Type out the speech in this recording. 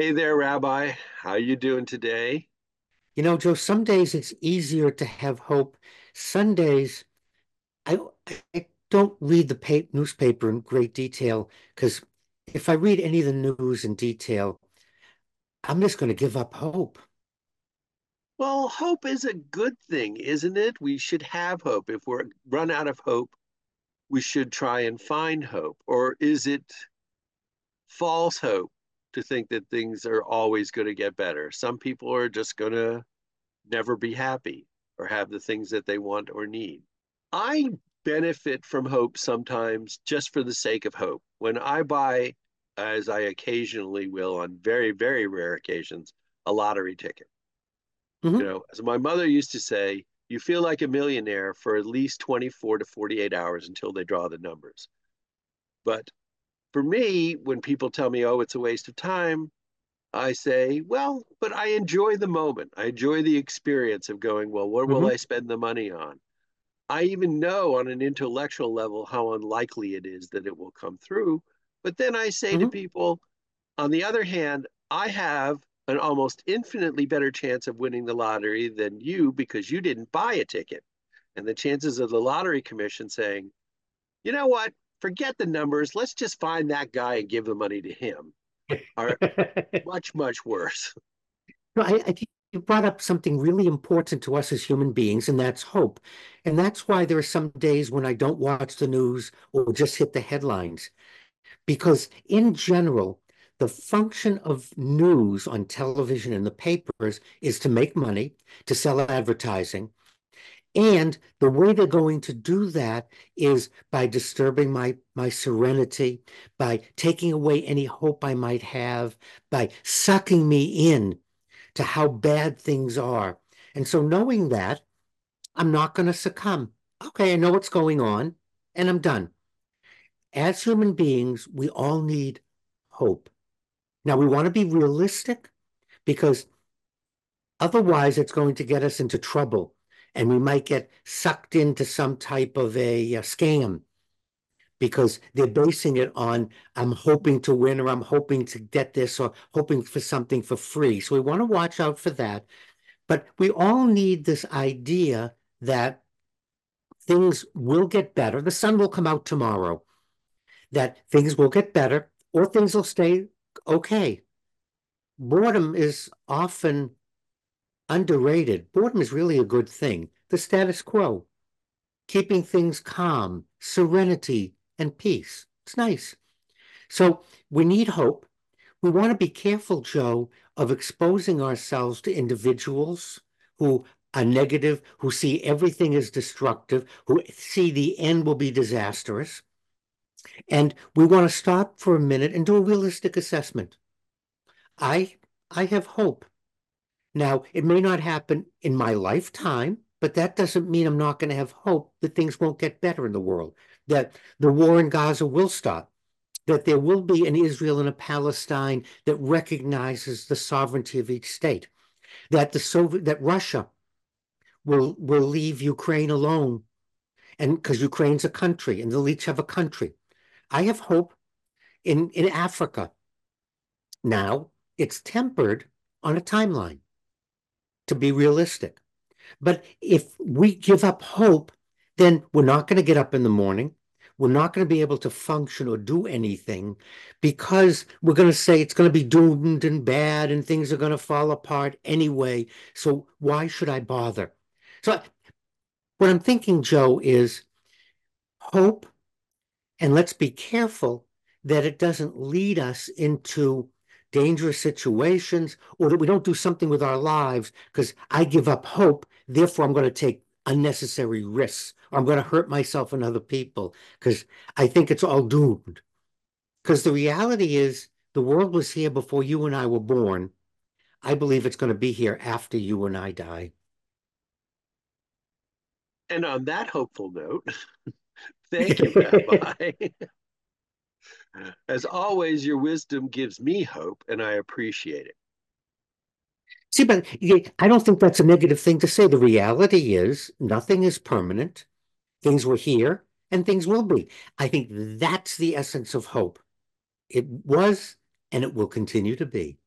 Hey there, Rabbi. How you doing today? You know, Joe, some days it's easier to have hope. Sundays, I, I don't read the pa newspaper in great detail because if I read any of the news in detail, I'm just going to give up hope. Well, hope is a good thing, isn't it? We should have hope. If we're run out of hope, we should try and find hope. Or is it false hope to think that things are always going to get better? Some people are just going to never be happy or have the things that they want or need. I benefit from hope sometimes just for the sake of hope. When I buy, as I occasionally will on very, very rare occasions, a lottery ticket. Mm-hmm. You know, as my mother used to say, you feel like a millionaire for at least 24 to 48 hours until they draw the numbers. But for me, when people tell me, oh, it's a waste of time, I say, well, but I enjoy the moment. I enjoy the experience of going, well, what will mm-hmm. I spend the money on? I even know on an intellectual level how unlikely it is that it will come through. But then I say mm-hmm. to people, on the other hand, I have an almost infinitely better chance of winning the lottery than you because you didn't buy a ticket. And the chances of the lottery commission saying, you know what, forget the numbers, let's just find that guy and give the money to him are much, much worse. No, I, I think you brought up something really important to us as human beings, and that's hope. And that's why there are some days when I don't watch the news or just hit the headlines. Because in general, the function of news on television and the papers is to make money, to sell advertising, and the way they're going to do that is by disturbing my, my serenity, by taking away any hope I might have, by sucking me in to how bad things are. And so knowing that, I'm not going to succumb. Okay, I know what's going on, and I'm done. As human beings, we all need hope. Now, we want to be realistic because otherwise it's going to get us into trouble and we might get sucked into some type of a, a scam because they're basing it on I'm hoping to win or I'm hoping to get this or hoping for something for free. So we want to watch out for that. But we all need this idea that things will get better. The sun will come out tomorrow, that things will get better or things will stay okay. Boredom is often underrated. Boredom is really a good thing. The status quo, keeping things calm, serenity, and peace. It's nice. So we need hope. We want to be careful, Joe, of exposing ourselves to individuals who are negative, who see everything as destructive, who see the end will be disastrous. And we want to stop for a minute and do a realistic assessment. I I have hope now, it may not happen in my lifetime, but that doesn't mean I'm not going to have hope that things won't get better in the world, that the war in Gaza will stop, that there will be an Israel and a Palestine that recognizes the sovereignty of each state, that the Soviet, that Russia will will leave Ukraine alone, and because Ukraine's a country and they'll have a country. I have hope in in Africa. Now it's tempered on a timeline to be realistic. But if we give up hope, then we're not going to get up in the morning. We're not going to be able to function or do anything because we're going to say it's going to be doomed and bad and things are going to fall apart anyway. So why should I bother? So what I'm thinking, Joe, is hope, and let's be careful that it doesn't lead us into dangerous situations or that we don't do something with our lives because I give up hope. Therefore, I'm going to take unnecessary risks or I'm going to hurt myself and other people because I think it's all doomed. Because the reality is, the world was here before you and I were born. I believe it's going to be here after you and I die. And on that hopeful note, thank you, Rabbi. As always, your wisdom gives me hope, and I appreciate it. See, but I don't think that's a negative thing to say. The reality is nothing is permanent. Things were here and things will be. I think that's the essence of hope. It was and it will continue to be.